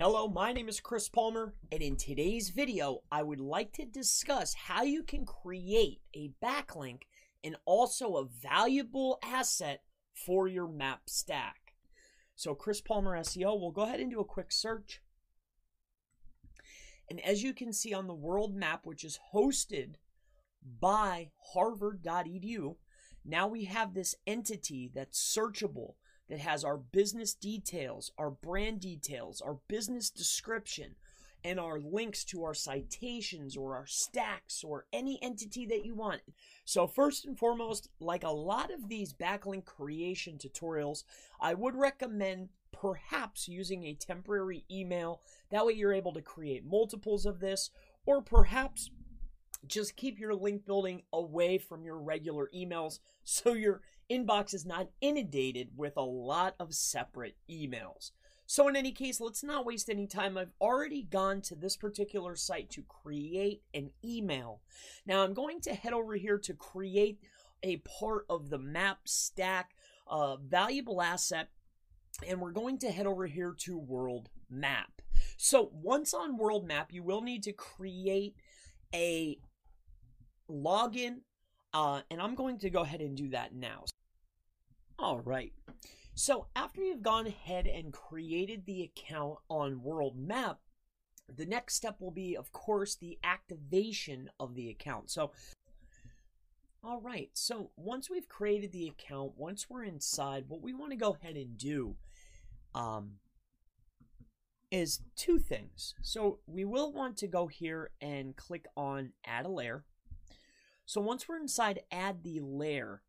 Hello, my name is Chris Palmer, and in today's video, I would like to discuss how you can create a backlink and also a valuable asset for your map stack. So, Chris Palmer SEO, we'll go ahead and do a quick search. And as you can see on the world map, which is hosted by harvard.edu, now we have this entity that's searchable that has our business details, our brand details, our business description, and our links to our citations or our stacks or any entity that you want. So, first and foremost, like a lot of these backlink creation tutorials, I would recommend perhaps using a temporary email. That way, you're able to create multiples of this, or perhaps just keep your link building away from your regular emails so your inbox is not inundated with a lot of separate emails. So, in any case, let's not waste any time. I've already gone to this particular site to create an email. Now, I'm going to head over here to create a part of the map stack, uh, valuable asset, and we're going to head over here to World Map. So, once on World Map, you will need to create a login, uh, and I'm going to go ahead and do that now. All right. So after you've gone ahead and created the account on World Map, the next step will be, of course, the activation of the account. So, all right. So once we've created the account, once we're inside, what we want to go ahead and do um, is two things. So we will want to go here and click on Add a Layer. So once we're inside Add the Layer,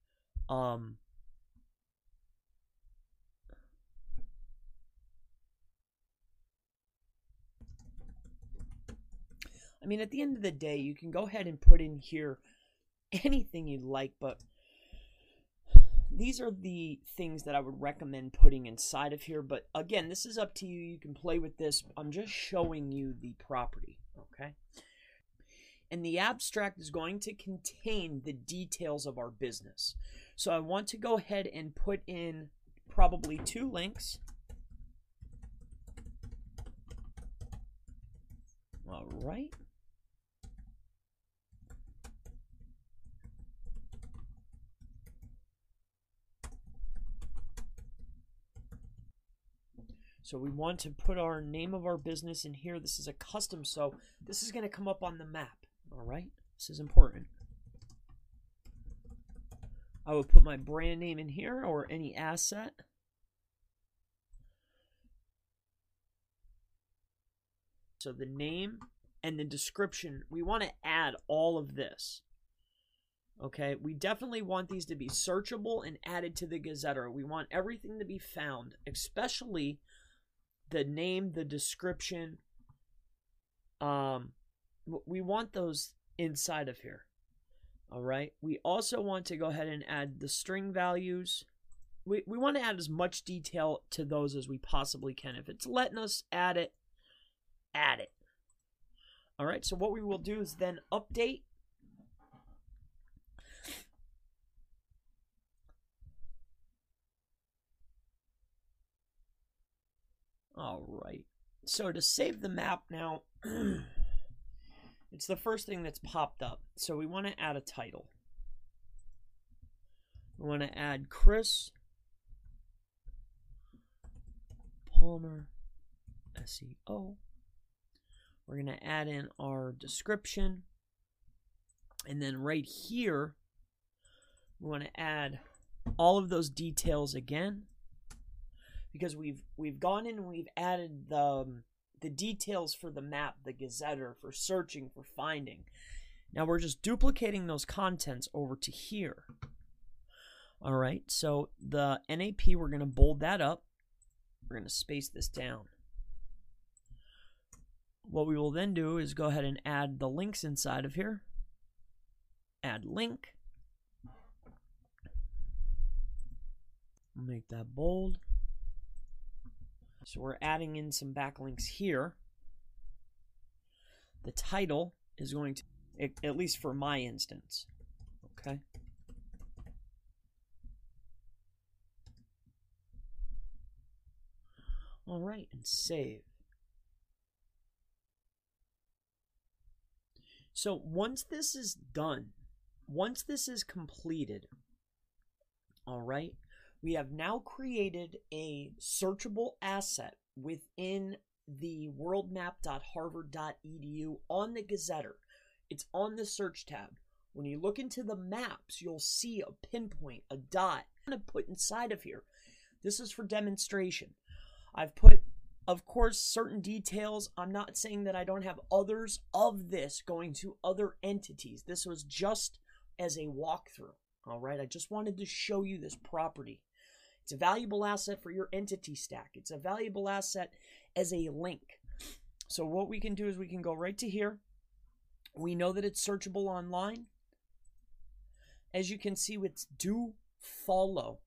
um, I mean, at the end of the day, you can go ahead and put in here anything you'd like, but these are the things that I would recommend putting inside of here. But again, this is up to you. You can play with this. I'm just showing you the property, okay? And the abstract is going to contain the details of our business. So I want to go ahead and put in probably two links. All right. So we want to put our name of our business in here. This is a custom, so this is going to come up on the map. All right, this is important. I will put my brand name in here or any asset. So the name and the description, we want to add all of this. Okay, we definitely want these to be searchable and added to the Gazetteer. We want everything to be found, especially the name, the description. Um, we want those inside of here. All right. We also want to go ahead and add the string values. We, we want to add as much detail to those as we possibly can. If it's letting us add it, add it. All right. So what we will do is then update All right. So to save the map now, it's the first thing that's popped up. So we want to add a title. We want to add Chris Palmer SEO. We're going to add in our description. And then right here, we want to add all of those details again because we've we've gone in and we've added the um, the details for the map, the Gazetteer, for searching, for finding. Now we're just duplicating those contents over to here. All right, so the NAP, we're going to bold that up. We're going to space this down. What we will then do is go ahead and add the links inside of here. Add link. Make that bold. So we're adding in some backlinks here. The title is going to, at least for my instance, okay? All right, and save. So once this is done, once this is completed, all right, we have now created a searchable asset within the worldmap.harvard.edu on the Gazetteer. It's on the search tab. When you look into the maps, you'll see a pinpoint, a dot. I'm going to put inside of here. This is for demonstration. I've put, of course, certain details. I'm not saying that I don't have others of this going to other entities. This was just as a walkthrough. All right, I just wanted to show you this property. It's a valuable asset for your entity stack. It's a valuable asset as a link. So what we can do is we can go right to here. We know that it's searchable online. As you can see, it's do follow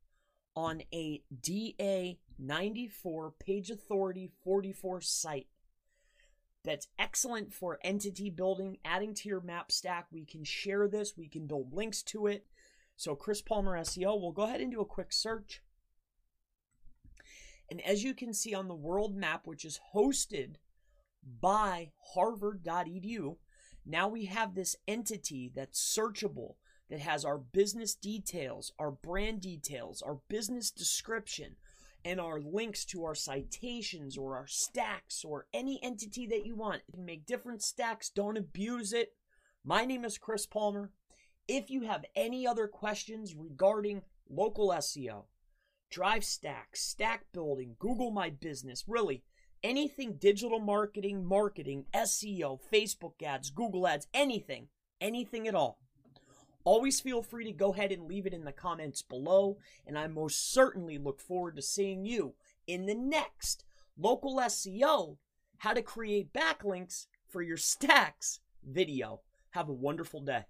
on a DA 94 page authority 44 site. That's excellent for entity building, adding to your map stack. We can share this, we can build links to it. So, Chris Palmer SEO, we'll go ahead and do a quick search. And as you can see on the world map, which is hosted by harvard.edu, now we have this entity that's searchable that has our business details, our brand details, our business description, and our links to our citations or our stacks or any entity that you want. You can make different stacks, don't abuse it. My name is Chris Palmer. If you have any other questions regarding local SEO, drive stacks, stack building, Google My Business, really anything digital marketing, marketing, SEO, Facebook ads, Google ads, anything, anything at all Always feel free to go ahead and leave it in the comments below, and I most certainly look forward to seeing you in the next Local SEO How to Create Backlinks for Your Stacks video. Have a wonderful day.